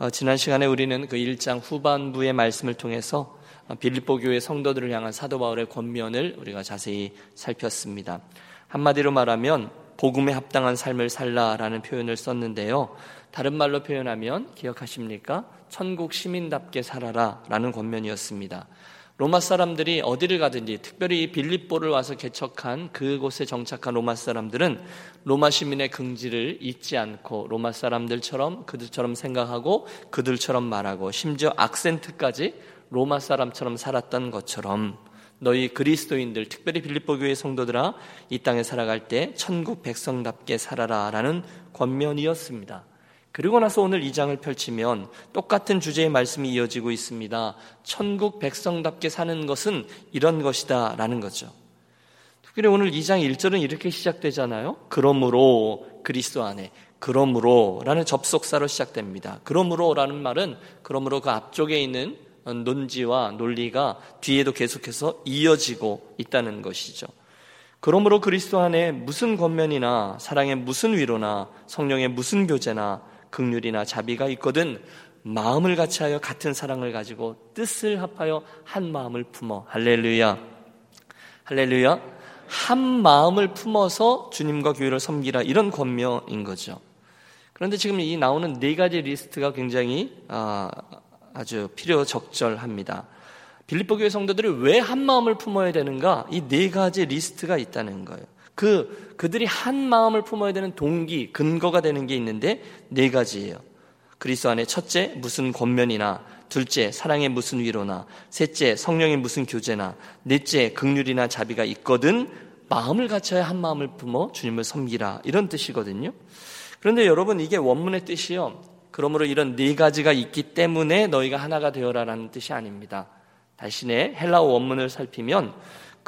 어, 지난 시간에 우리는 그 1장 후반부의 말씀을 통해서 어, 빌립보 교회 성도들을 향한 사도 바울의 권면을 우리가 자세히 살폈습니다. 한마디로 말하면 복음에 합당한 삶을 살라라는 표현을 썼는데요. 다른 말로 표현하면 기억하십니까? 천국 시민답게 살아라라는 권면이었습니다. 로마 사람들이 어디를 가든지 특별히 빌립보를 와서 개척한 그곳에 정착한 로마 사람들은 로마 시민의 긍지를 잊지 않고 로마 사람들처럼 그들처럼 생각하고 그들처럼 말하고 심지어 악센트까지 로마 사람처럼 살았던 것처럼 너희 그리스도인들 특별히 빌립보 교회 성도들아 이 땅에 살아갈 때 천국 백성답게 살아라라는 권면이었습니다. 그리고 나서 오늘 이 장을 펼치면 똑같은 주제의 말씀이 이어지고 있습니다. 천국 백성답게 사는 것은 이런 것이다 라는 거죠. 특별히 오늘 2장 1절은 이렇게 시작되잖아요. 그러므로 그리스도 안에 그러므로 라는 접속사로 시작됩니다. 그러므로 라는 말은 그러므로 그 앞쪽에 있는 논지와 논리가 뒤에도 계속해서 이어지고 있다는 것이죠. 그러므로 그리스도 안에 무슨 권면이나 사랑의 무슨 위로나 성령의 무슨 교제나 극률이나 자비가 있거든 마음을 같이하여 같은 사랑을 가지고 뜻을 합하여 한 마음을 품어 할렐루야 할렐루야 한 마음을 품어서 주님과 교회를 섬기라 이런 권면인 거죠. 그런데 지금 이 나오는 네 가지 리스트가 굉장히 아, 아주 필요 적절합니다. 빌립보 교회 성도들이 왜 한 마음을 품어야 되는가? 이 네 가지 리스트가 있다는 거예요. 그 그들이 한 마음을 품어야 되는 동기, 근거가 되는 게 있는데 네 가지예요. 그리스도 안에 첫째 무슨 권면이나 둘째 사랑의 무슨 위로나 셋째 성령의 무슨 교제나 넷째 극률이나 자비가 있거든 마음을 갖춰야 한 마음을 품어 주님을 섬기라 이런 뜻이거든요. 그런데 여러분 이게 원문의 뜻이요. 그러므로 이런 네 가지가 있기 때문에 너희가 하나가 되어라라는 뜻이 아닙니다. 다시내 헬라어 원문을 살피면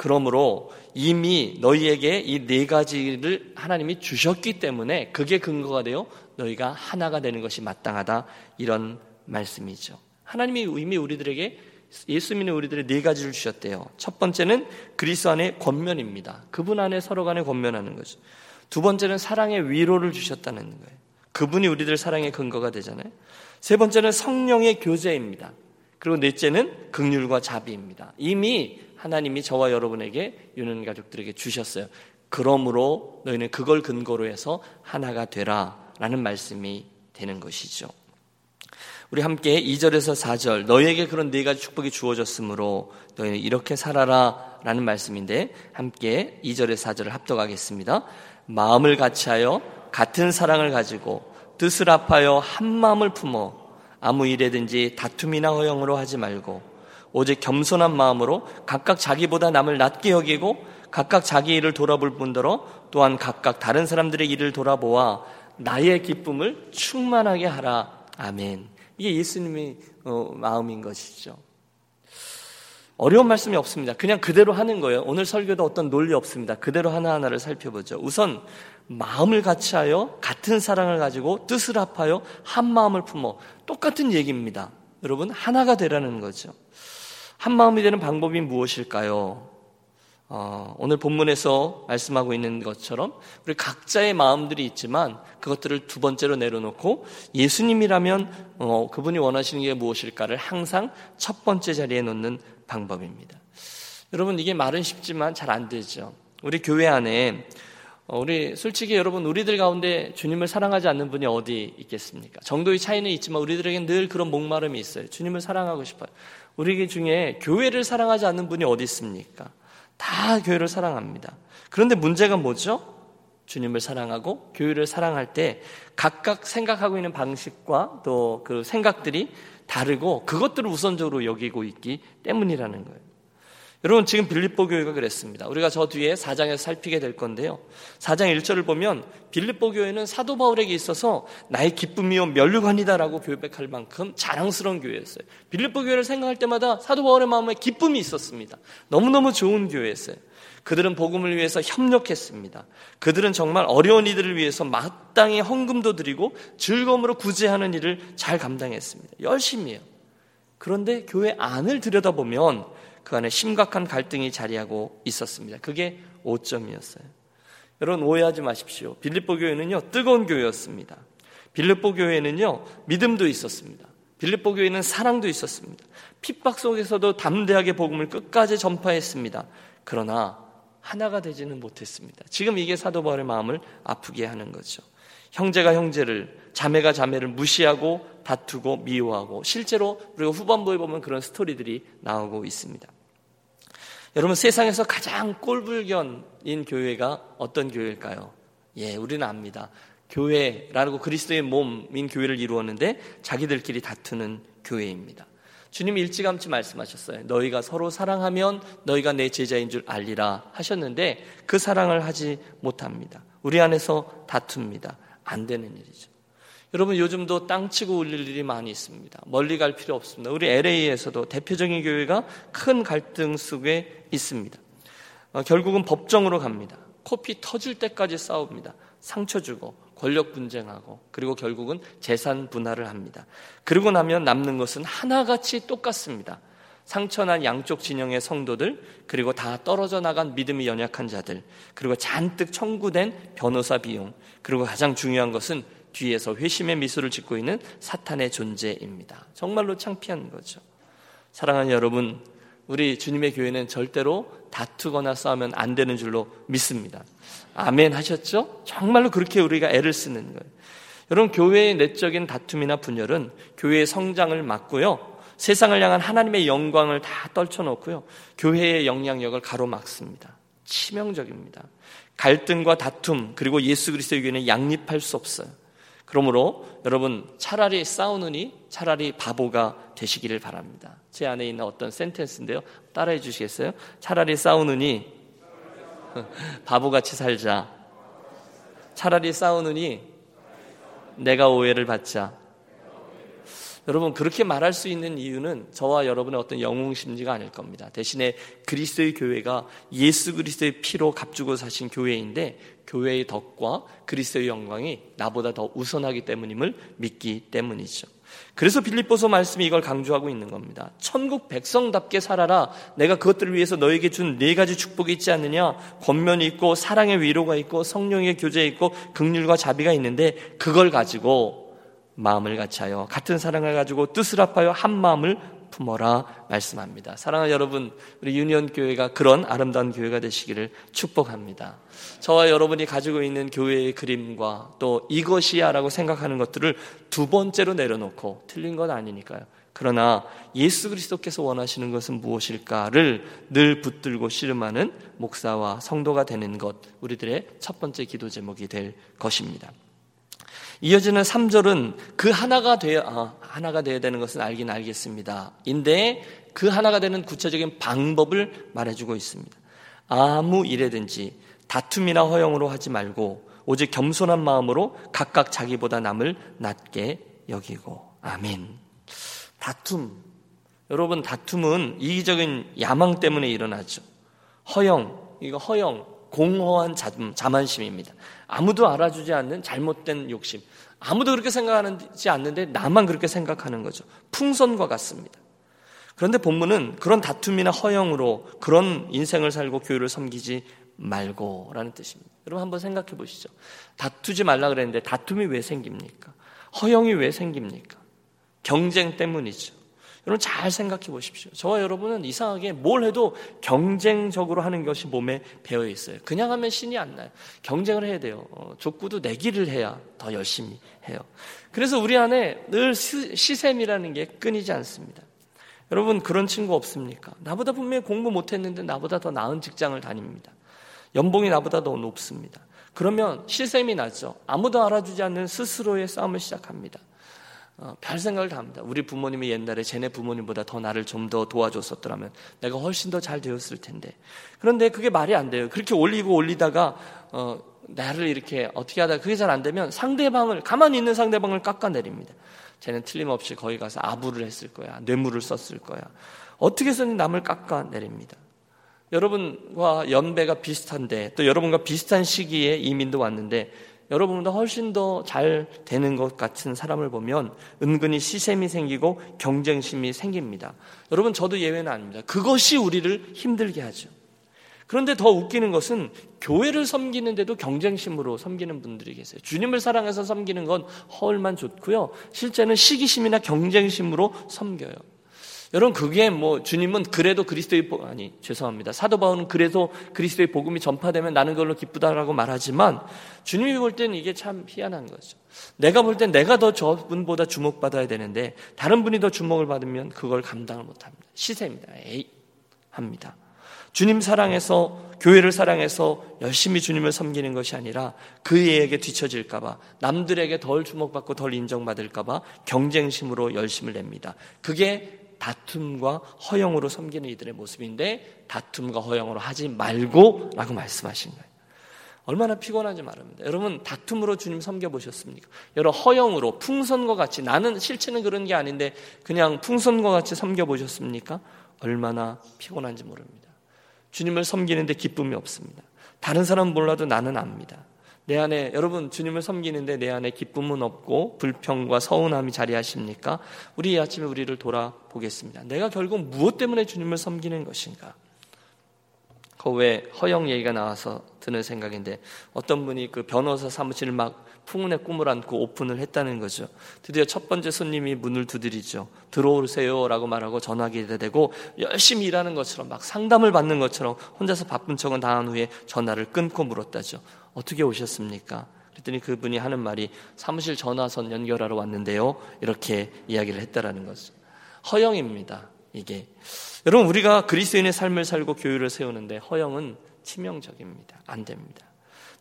그러므로 이미 너희에게 이 네 가지를 하나님이 주셨기 때문에 그게 근거가 되어 너희가 하나가 되는 것이 마땅하다 이런 말씀이죠. 하나님이 이미 우리들에게 예수 믿는 우리들의 네 가지를 주셨대요. 첫 번째는 그리스도 안의 권면입니다. 그분 안에 서로 간에 권면하는 거죠. 두 번째는 사랑의 위로를 주셨다는 거예요. 그분이 우리들 사랑의 근거가 되잖아요. 세 번째는 성령의 교제입니다. 그리고 넷째는 극률과 자비입니다. 이미 하나님이 저와 여러분에게 유는 가족들에게 주셨어요. 그러므로 너희는 그걸 근거로 해서 하나가 되라 라는 말씀이 되는 것이죠. 우리 함께 2절에서 4절 너희에게 그런 네 가지 축복이 주어졌으므로 너희는 이렇게 살아라 라는 말씀인데 함께 2절에서 4절을 합독하겠습니다. 마음을 같이하여 같은 사랑을 가지고 뜻을 합하여 한 마음을 품어 아무 일에든지 다툼이나 허영으로 하지 말고 오직 겸손한 마음으로 각각 자기보다 남을 낮게 여기고 각각 자기 일을 돌아볼 뿐더러 또한 각각 다른 사람들의 일을 돌아보아 나의 기쁨을 충만하게 하라. 아멘. 이게 예수님의 어, 마음인 것이죠. 어려운 말씀이 없습니다. 그냥 그대로 하는 거예요. 오늘 설교도 어떤 논리 없습니다. 그대로 하나하나를 살펴보죠. 우선 마음을 같이 하여 같은 사랑을 가지고 뜻을 합하여 한 마음을 품어 똑같은 얘기입니다. 여러분 하나가 되라는 거죠. 한 마음이 되는 방법이 무엇일까요? 어, 오늘 본문에서 말씀하고 있는 것처럼 우리 각자의 마음들이 있지만 그것들을 두 번째로 내려놓고 예수님이라면 어, 그분이 원하시는 게 무엇일까를 항상 첫 번째 자리에 놓는 방법입니다. 여러분 이게 말은 쉽지만 잘 안 되죠. 우리 교회 안에 어, 우리 솔직히 여러분 우리들 가운데 주님을 사랑하지 않는 분이 어디 있겠습니까? 정도의 차이는 있지만 우리들에게는 늘 그런 목마름이 있어요. 주님을 사랑하고 싶어요. 우리 중에 교회를 사랑하지 않는 분이 어디 있습니까? 다 교회를 사랑합니다. 그런데 문제가 뭐죠? 주님을 사랑하고 교회를 사랑할 때 각각 생각하고 있는 방식과 또 그 생각들이 다르고 그것들을 우선적으로 여기고 있기 때문이라는 거예요. 여러분 지금 빌립보 교회가 그랬습니다. 우리가 저 뒤에 4장에서 살피게 될 건데요. 4장 1절을 보면 빌립보 교회는 사도 바울에게 있어서 나의 기쁨이요 멸류관이다라고 고백할 만큼 자랑스러운 교회였어요. 빌립보 교회를 생각할 때마다 사도 바울의 마음에 기쁨이 있었습니다. 너무너무 좋은 교회였어요. 그들은 복음을 위해서 협력했습니다. 그들은 정말 어려운 이들을 위해서 마땅히 헌금도 드리고 즐거움으로 구제하는 일을 잘 감당했습니다. 열심히 해요. 그런데 교회 안을 들여다보면 그 안에 심각한 갈등이 자리하고 있었습니다. 그게 5점이었어요. 여러분 오해하지 마십시오. 빌립보 교회는요 뜨거운 교회였습니다. 빌립보 교회는요, 믿음도 있었습니다. 빌립보 교회는 사랑도 있었습니다. 핍박 속에서도 담대하게 복음을 끝까지 전파했습니다. 그러나 하나가 되지는 못했습니다. 지금 이게 사도 바울의 마음을 아프게 하는 거죠. 형제가 형제를, 자매가 자매를 무시하고 다투고 미워하고 실제로 우리가 후반부에 보면 그런 스토리들이 나오고 있습니다. 여러분 세상에서 가장 꼴불견인 교회가 어떤 교회일까요? 예, 우리는 압니다. 교회라고 그리스도의 몸인 교회를 이루었는데 자기들끼리 다투는 교회입니다. 주님이 일찌감치 말씀하셨어요. 너희가 서로 사랑하면 너희가 내 제자인 줄 알리라 하셨는데 그 사랑을 하지 못합니다. 우리 안에서 다툽니다. 안 되는 일이죠. 여러분 요즘도 땅 치고 울릴 일이 많이 있습니다. 멀리 갈 필요 없습니다. 우리 LA에서도 대표적인 교회가 큰 갈등 속에 있습니다. 어, 결국은 법정으로 갑니다. 코피 터질 때까지 싸웁니다. 상처 주고 권력 분쟁하고 그리고 결국은 재산 분할을 합니다. 그러고 나면 남는 것은 하나같이 똑같습니다. 상처난 양쪽 진영의 성도들, 그리고 다 떨어져 나간 믿음이 연약한 자들, 그리고 잔뜩 청구된 변호사 비용, 그리고 가장 중요한 것은 뒤에서 회심의 미소를 짓고 있는 사탄의 존재입니다. 정말로 창피한 거죠. 사랑하는 여러분, 우리 주님의 교회는 절대로 다투거나 싸우면 안 되는 줄로 믿습니다. 아멘 하셨죠? 정말로 그렇게 우리가 애를 쓰는 거예요. 여러분, 교회의 내적인 다툼이나 분열은 교회의 성장을 막고요. 세상을 향한 하나님의 영광을 다 떨쳐놓고요. 교회의 영향력을 가로막습니다. 치명적입니다. 갈등과 다툼, 그리고 예수 그리스도의 교회는 양립할 수 없어요. 그러므로 여러분 차라리 싸우느니 차라리 바보가 되시기를 바랍니다. 제 안에 있는 어떤 센텐스인데요. 따라해 주시겠어요? 차라리 싸우느니 바보같이 살자. 차라리 싸우느니 내가 오해를 받자. 여러분 그렇게 말할 수 있는 이유는 저와 여러분의 어떤 영웅 심리가 아닐 겁니다. 대신에 그리스도의 교회가 예수 그리스도의 피로 값주고 사신 교회인데 교회의 덕과 그리스도의 영광이 나보다 더 우선하기 때문임을 믿기 때문이죠. 그래서 빌립보서 말씀이 이걸 강조하고 있는 겁니다. 천국 백성답게 살아라. 내가 그것들을 위해서 너에게 준 네 가지 축복이 있지 않느냐? 권면이 있고 사랑의 위로가 있고 성령의 교제 있고 극률과 자비가 있는데 그걸 가지고 마음을 같이하여 같은 사랑을 가지고 뜻을 합하여 한 마음을 품어라 말씀합니다. 사랑하는 여러분, 우리 유니온 교회가 그런 아름다운 교회가 되시기를 축복합니다. 저와 여러분이 가지고 있는 교회의 그림과 또 이것이야라고 생각하는 것들을 두 번째로 내려놓고 틀린 건 아니니까요. 그러나 예수 그리스도께서 원하시는 것은 무엇일까를 늘 붙들고 씨름하는 목사와 성도가 되는 것, 우리들의 첫 번째 기도 제목이 될 것입니다. 이어지는 3절은 그 하나가 되어, 아, 하나가 되어야 되는 것은 알긴 알겠습니다. 인데 그 하나가 되는 구체적인 방법을 말해주고 있습니다. 아무 일에든지 다툼이나 허영으로 하지 말고 오직 겸손한 마음으로 각각 자기보다 남을 낮게 여기고. 아멘. 다툼. 여러분, 다툼은 이기적인 야망 때문에 일어나죠. 허영, 이거 허영, 공허한 자만심입니다. 아무도 알아주지 않는 잘못된 욕심. 아무도 그렇게 생각하지 않는데 나만 그렇게 생각하는 거죠. 풍선과 같습니다. 그런데 본문은 그런 다툼이나 허영으로 그런 인생을 살고 교회를 섬기지 말고라는 뜻입니다. 여러분 한번 생각해 보시죠. 다투지 말라 그랬는데 다툼이 왜 생깁니까? 허영이 왜 생깁니까? 경쟁 때문이죠. 여러분 잘 생각해 보십시오. 저와 여러분은 이상하게 뭘 해도 경쟁적으로 하는 것이 몸에 배어 있어요. 그냥 하면 신이 안 나요. 경쟁을 해야 돼요. 어, 족구도 내기를 해야 더 열심히 해요. 그래서 우리 안에 늘 시샘이라는 게 끊이지 않습니다. 여러분 그런 친구 없습니까? 나보다 분명히 공부 못했는데 나보다 더 나은 직장을 다닙니다. 연봉이 나보다 더 높습니다. 그러면 시샘이 나죠. 아무도 알아주지 않는 스스로의 싸움을 시작합니다. 어, 별 생각을 다 합니다. 우리 부모님이 옛날에 쟤네 부모님보다 더 나를 좀 더 도와줬었더라면 내가 훨씬 더 잘 되었을 텐데. 그런데 그게 말이 안 돼요. 그렇게 올리고 올리다가 어, 나를 이렇게 어떻게 하다 그게 잘 안 되면 상대방을 가만히 있는 상대방을 깎아내립니다. 쟤는 틀림없이 거기 가서 아부를 했을 거야. 뇌물을 썼을 거야. 어떻게 해서든 남을 깎아내립니다. 여러분과 연배가 비슷한데 또 여러분과 비슷한 시기에 이민도 왔는데 여러분보다 훨씬 더 잘 되는 것 같은 사람을 보면 은근히 시샘이 생기고 경쟁심이 생깁니다. 여러분 저도 예외는 아닙니다. 그것이 우리를 힘들게 하죠. 그런데 더 웃기는 것은 교회를 섬기는데도 경쟁심으로 섬기는 분들이 계세요. 주님을 사랑해서 섬기는 건 허울만 좋고요. 실제는 시기심이나 경쟁심으로 섬겨요. 여러분 그게 뭐 주님은 그래도 그리스도의 복 아니 죄송합니다. 사도 바울은 그래도 그리스도의 복음이 전파되면 나는 걸로 기쁘다라고 말하지만 주님이 볼 때는 이게 참 희한한 거죠. 내가 볼 땐 내가 더 저분보다 주목받아야 되는데 다른 분이 더 주목을 받으면 그걸 감당을 못 합니다. 시세입니다. 에이 합니다. 주님 사랑해서 교회를 사랑해서 열심히 주님을 섬기는 것이 아니라 그에게 뒤처질까봐 남들에게 덜 주목받고 덜 인정받을까봐 경쟁심으로 열심을 냅니다. 그게 다툼과 허영으로 섬기는 이들의 모습인데 다툼과 허영으로 하지 말고라고 말씀하신 거예요. 얼마나 피곤한지 말합니다. 여러분 다툼으로 주님 섬겨 보셨습니까? 여러 허영으로 풍선과 같이 나는 실체는 그런 게 아닌데 그냥 풍선과 같이 섬겨 보셨습니까? 얼마나 피곤한지 모릅니다. 주님을 섬기는데 기쁨이 없습니다. 다른 사람 몰라도 나는 압니다. 내 안에 여러분 주님을 섬기는데 내 안에 기쁨은 없고 불평과 서운함이 자리하십니까? 우리 이 아침에 우리를 돌아보겠습니다. 내가 결국 무엇 때문에 주님을 섬기는 것인가? 그왜 허영 얘기가 나와서 드는 생각인데 어떤 분이 그 변호사 사무실을 막 풍운의 꿈을 안고 오픈을 했다는 거죠. 드디어 첫 번째 손님이 문을 두드리죠. 들어오세요라고 말하고 전화기에 대고 열심히 일하는 것처럼 막 상담을 받는 것처럼 혼자서 바쁜 척은 다한 후에 전화를 끊고 물었다죠. 어떻게 오셨습니까? 그랬더니 그분이 하는 말이 사무실 전화선 연결하러 왔는데요. 이렇게 이야기를 했다라는 거죠. 허영입니다. 이게 여러분 우리가 그리스도인의 삶을 살고 교회를 세우는데 허영은 치명적입니다. 안 됩니다.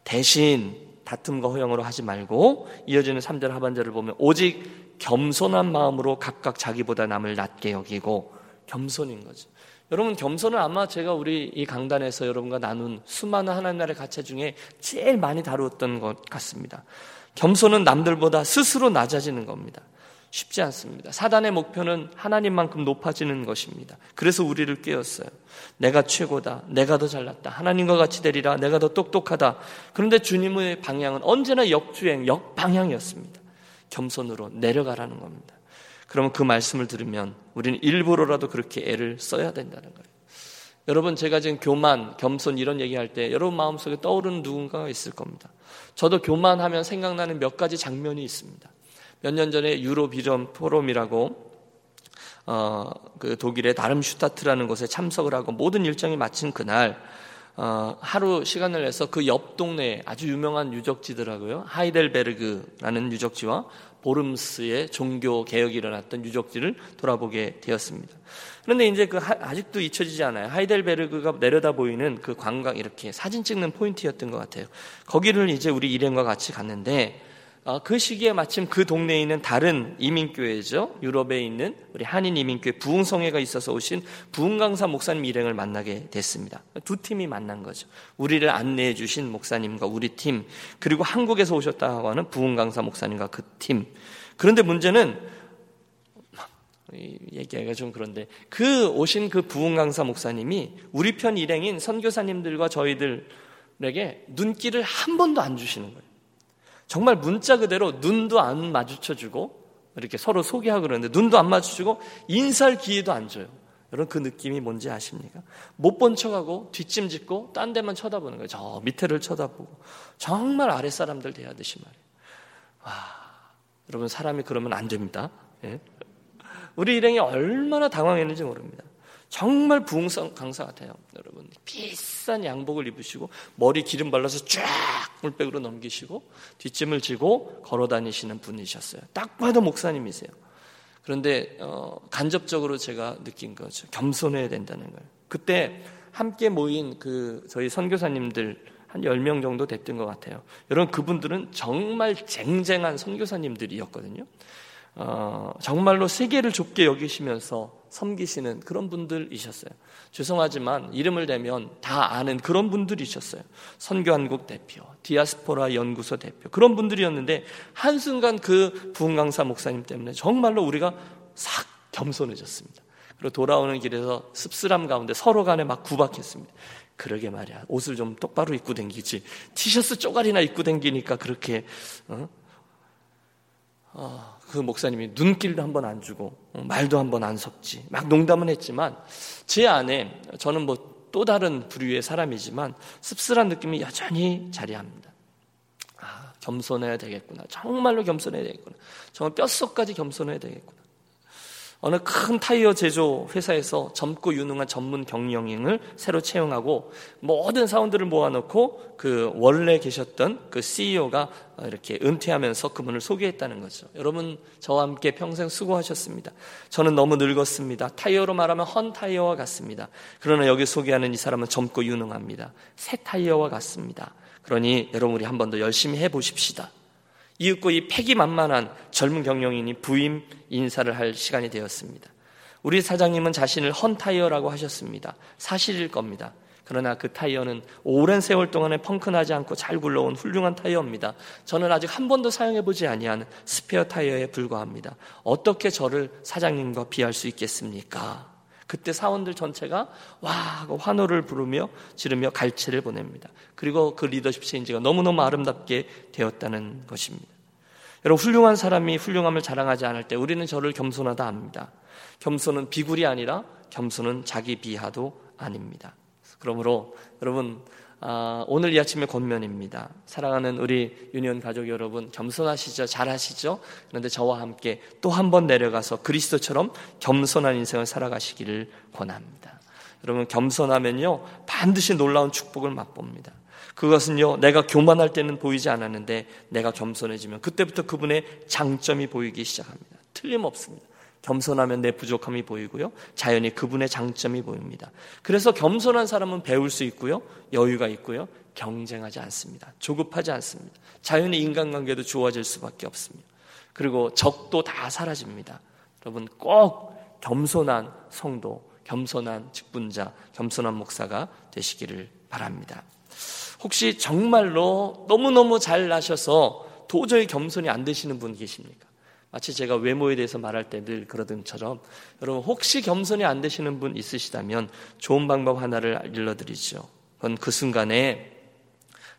대신 다툼과 허영으로 하지 말고 이어지는 3절 하반절을 보면 오직 겸손한 마음으로 각각 자기보다 남을 낮게 여기고 겸손인 거죠. 여러분 겸손은 아마 제가 우리 이 강단에서 여러분과 나눈 수많은 하나님 나라의 가치 중에 제일 많이 다루었던 것 같습니다. 겸손은 남들보다 스스로 낮아지는 겁니다. 쉽지 않습니다. 사단의 목표는 하나님만큼 높아지는 것입니다. 그래서 우리를 깨웠어요. 내가 최고다. 내가 더 잘났다. 하나님과 같이 되리라. 내가 더 똑똑하다. 그런데 주님의 방향은 언제나 역주행, 역방향이었습니다. 겸손으로 내려가라는 겁니다. 그러면 그 말씀을 들으면 우리는 일부러라도 그렇게 애를 써야 된다는 거예요. 여러분 제가 지금 교만, 겸손 이런 얘기할 때 여러분 마음속에 떠오르는 누군가가 있을 겁니다. 저도 교만하면 생각나는 몇 가지 장면이 있습니다. 몇 년 전에 유로 비전 포럼이라고 어, 그 독일의 다름슈타트라는 곳에 참석을 하고 모든 일정이 마친 그날 어, 하루 시간을 내서 그 옆 동네에 아주 유명한 유적지더라고요. 하이델베르그라는 유적지와 보름스의 종교 개혁이 일어났던 유적지를 돌아보게 되었습니다. 그런데 이제 그 하, 아직도 잊혀지지 않아요. 하이델베르그가 내려다 보이는 그 관광 이렇게 사진 찍는 포인트였던 것 같아요. 거기를 이제 우리 일행과 같이 갔는데 어, 그 시기에 마침 그 동네에 있는 다른 이민교회죠. 유럽에 있는 우리 한인 이민교회 부흥성회가 있어서 오신 부흥강사 목사님 일행을 만나게 됐습니다. 두 팀이 만난 거죠. 우리를 안내해 주신 목사님과 우리 팀, 그리고 한국에서 오셨다고 하는 부흥강사 목사님과 그 팀. 그런데 문제는 얘기하기가 좀 그런데 그 오신 그 부흥 강사 목사님이 우리 편 일행인 선교사님들과 저희들에게 눈길을 한 번도 안 주시는 거예요. 정말 문자 그대로 눈도 안 마주쳐주고 이렇게 서로 소개하고 그러는데 눈도 안 마주치고 인사할 기회도 안 줘요. 여러분 그 느낌이 뭔지 아십니까? 못 본 척하고 뒷짐 짓고 딴 데만 쳐다보는 거예요. 저 밑에를 쳐다보고 정말 아랫 사람들 대하듯이 말이에요. 와, 여러분 사람이 그러면 안 됩니다. 예? 우리 일행이 얼마나 당황했는지 모릅니다. 정말 부흥성 강사 같아요. 여러분 비싼 양복을 입으시고 머리 기름 발라서 쫙 물백으로 넘기시고 뒷짐을 지고 걸어 다니시는 분이셨어요. 딱 봐도 목사님이세요. 그런데 어, 간접적으로 제가 느낀 거죠. 겸손해야 된다는 거예요. 그때 함께 모인 그 저희 선교사님들 한 10명 정도 됐던 것 같아요. 여러분 그분들은 정말 쟁쟁한 선교사님들이었거든요. 어, 정말로 세계를 좁게 여기시면서 섬기시는 그런 분들이셨어요. 죄송하지만 이름을 대면 다 아는 그런 분들이셨어요. 선교한국 대표, 디아스포라 연구소 대표 그런 분들이었는데 한순간 그 부흥강사 목사님 때문에 정말로 우리가 싹 겸손해졌습니다. 그리고 돌아오는 길에서 씁쓸함 가운데 서로 간에 막 구박했습니다. 그러게 말이야. 옷을 좀 똑바로 입고 댕기지. 티셔츠 쪼가리나 입고 댕기니까 그렇게 어? 어, 그 목사님이 눈길도 한번 안 주고 어, 말도 한번 안 섞지 막 농담은 했지만 제 안에 저는 뭐 또 다른 부류의 사람이지만 씁쓸한 느낌이 여전히 자리합니다. 아, 겸손해야 되겠구나. 정말로 겸손해야 되겠구나. 정말 뼛속까지 겸손해야 되겠구나. 어느 큰 타이어 제조 회사에서 젊고 유능한 전문 경영인을 새로 채용하고 모든 사원들을 모아놓고 그 원래 계셨던 그 CEO가 이렇게 은퇴하면서 그분을 소개했다는 거죠. 여러분 저와 함께 평생 수고하셨습니다. 저는 너무 늙었습니다. 타이어로 말하면 헌 타이어와 같습니다. 그러나 여기 소개하는 이 사람은 젊고 유능합니다. 새 타이어와 같습니다. 그러니 여러분 우리 한 번 더 열심히 해 보십시다. 이윽고 이 패기만만한 젊은 경영인이 부임 인사를 할 시간이 되었습니다. 우리 사장님은 자신을 헌 타이어라고 하셨습니다. 사실일 겁니다. 그러나 그 타이어는 오랜 세월 동안에 펑크나지 않고 잘 굴러온 훌륭한 타이어입니다. 저는 아직 한 번도 사용해 보지 아니한 스페어 타이어에 불과합니다. 어떻게 저를 사장님과 비할 수 있겠습니까? 그때 사원들 전체가 와 하고 환호를 부르며 지르며 갈채를 보냅니다. 그리고 그 리더십 체인지가 너무너무 아름답게 되었다는 것입니다. 여러분 훌륭한 사람이 훌륭함을 자랑하지 않을 때 우리는 저를 겸손하다 합니다. 겸손은 비굴이 아니라 겸손은 자기 비하도 아닙니다. 그러므로 여러분 아, 오늘 이 아침의 권면입니다. 사랑하는 우리 유니온 가족 여러분, 겸손하시죠? 잘하시죠? 그런데 저와 함께 또 한 번 내려가서 그리스도처럼 겸손한 인생을 살아가시기를 권합니다. 여러분, 겸손하면요, 반드시 놀라운 축복을 맛봅니다. 그것은요, 내가 교만할 때는 보이지 않았는데, 내가 겸손해지면 그때부터 그분의 장점이 보이기 시작합니다. 틀림없습니다. 겸손하면 내 부족함이 보이고요. 자연히 그분의 장점이 보입니다. 그래서 겸손한 사람은 배울 수 있고요. 여유가 있고요. 경쟁하지 않습니다. 조급하지 않습니다. 자연히 인간관계도 좋아질 수밖에 없습니다. 그리고 적도 다 사라집니다. 여러분 꼭 겸손한 성도, 겸손한 직분자, 겸손한 목사가 되시기를 바랍니다. 혹시 정말로 너무너무 잘 나셔서 도저히 겸손이 안 되시는 분 계십니까? 마치 제가 외모에 대해서 말할 때 늘 그러던처럼 여러분 혹시 겸손이 안 되시는 분 있으시다면 좋은 방법 하나를 알려드리죠. 그건 그 순간에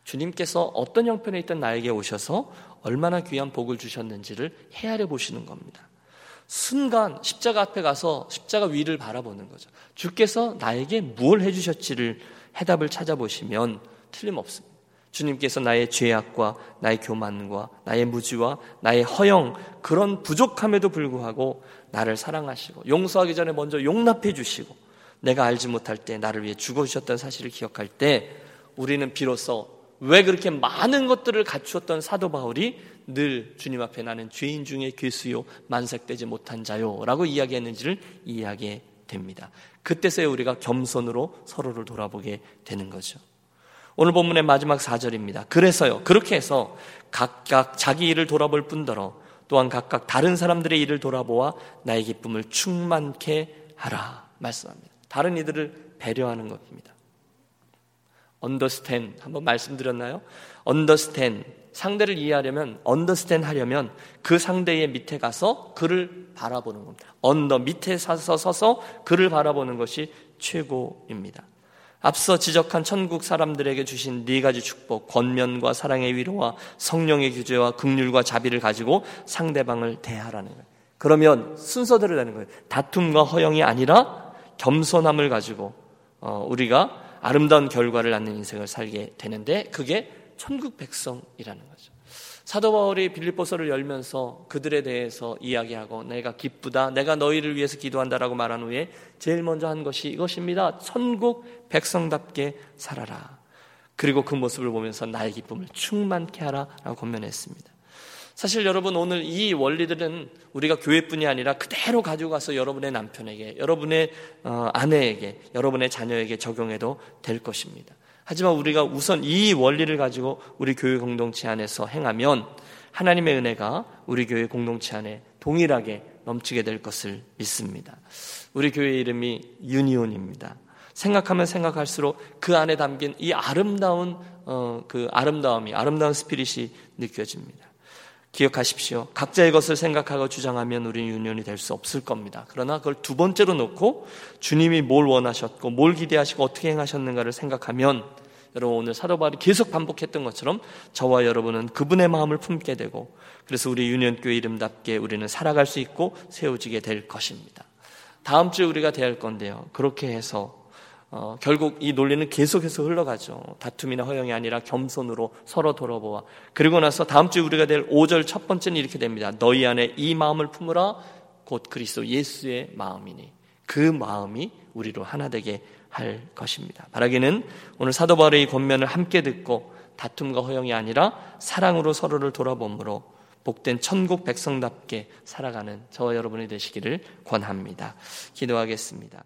주님께서 어떤 형편에 있던 나에게 오셔서 얼마나 귀한 복을 주셨는지를 헤아려 보시는 겁니다. 순간 십자가 앞에 가서 십자가 위를 바라보는 거죠. 주께서 나에게 무엇을 해주셨지를 해답을 찾아보시면 틀림없습니다. 주님께서 나의 죄악과 나의 교만과 나의 무지와 나의 허영 그런 부족함에도 불구하고 나를 사랑하시고 용서하기 전에 먼저 용납해 주시고 내가 알지 못할 때 나를 위해 죽어 주셨던 사실을 기억할 때 우리는 비로소 왜 그렇게 많은 것들을 갖추었던 사도 바울이 늘 주님 앞에 나는 죄인 중에 괴수요 만색되지 못한 자요라고 이야기했는지를 이해하게 됩니다. 그때서야 우리가 겸손으로 서로를 돌아보게 되는 거죠. 오늘 본문의 마지막 4절입니다. 그래서요. 그렇게 해서 각각 자기 일을 돌아볼 뿐더러 또한 각각 다른 사람들의 일을 돌아보아 나의 기쁨을 충만케 하라 말씀합니다. 다른 이들을 배려하는 것입니다. understand 한번 말씀드렸나요? understand 상대를 이해하려면 understand 하려면 그 상대의 밑에 가서 그를 바라보는 겁니다. 언더 밑에 서서 서서 그를 바라보는 것이 최고입니다. 앞서 지적한 천국 사람들에게 주신 네 가지 축복, 권면과 사랑의 위로와 성령의 규제와 극률과 자비를 가지고 상대방을 대하라는 거예요. 그러면 순서대로 되는 거예요. 다툼과 허영이 아니라 겸손함을 가지고 어, 우리가 아름다운 결과를 낳는 인생을 살게 되는데 그게 천국 백성이라는 거죠. 사도 바울이 빌립보서를 열면서 그들에 대해서 이야기하고 내가 기쁘다, 내가 너희를 위해서 기도한다라고 말한 후에 제일 먼저 한 것이 이것입니다. 천국 백성답게 살아라. 그리고 그 모습을 보면서 나의 기쁨을 충만케 하라라고 권면했습니다. 사실 여러분 오늘 이 원리들은 우리가 교회뿐이 아니라 그대로 가지고 가서 여러분의 남편에게, 여러분의 어, 아내에게, 여러분의 자녀에게 적용해도 될 것입니다. 하지만 우리가 우선 이 원리를 가지고 우리 교회 공동체 안에서 행하면 하나님의 은혜가 우리 교회 공동체 안에 동일하게 넘치게 될 것을 믿습니다. 우리 교회 이름이 유니온입니다. 생각하면 생각할수록 그 안에 담긴 이 아름다운 어, 그 아름다움이 아름다운 스피릿이 느껴집니다. 기억하십시오. 각자의 것을 생각하고 주장하면 우리 유년이 될 수 없을 겁니다. 그러나 그걸 두 번째로 놓고 주님이 뭘 원하셨고 뭘 기대하시고 어떻게 행하셨는가를 생각하면 여러분 오늘 사도 바울이 계속 반복했던 것처럼 저와 여러분은 그분의 마음을 품게 되고 그래서 우리 유년교회 이름답게 우리는 살아갈 수 있고 세워지게 될 것입니다. 다음 주에 우리가 대할 건데요. 그렇게 해서 어, 결국 이 논리는 계속해서 흘러가죠. 다툼이나 허영이 아니라 겸손으로 서로 돌아보아. 그리고 나서 다음 주 우리가 될 5절 첫 번째는 이렇게 됩니다. 너희 안에 이 마음을 품으라 곧 그리스도 예수의 마음이니 그 마음이 우리로 하나 되게 할 것입니다. 바라기는 오늘 사도 바울의 권면을 함께 듣고 다툼과 허영이 아니라 사랑으로 서로를 돌아보므로 복된 천국 백성답게 살아가는 저와 여러분이 되시기를 권합니다. 기도하겠습니다.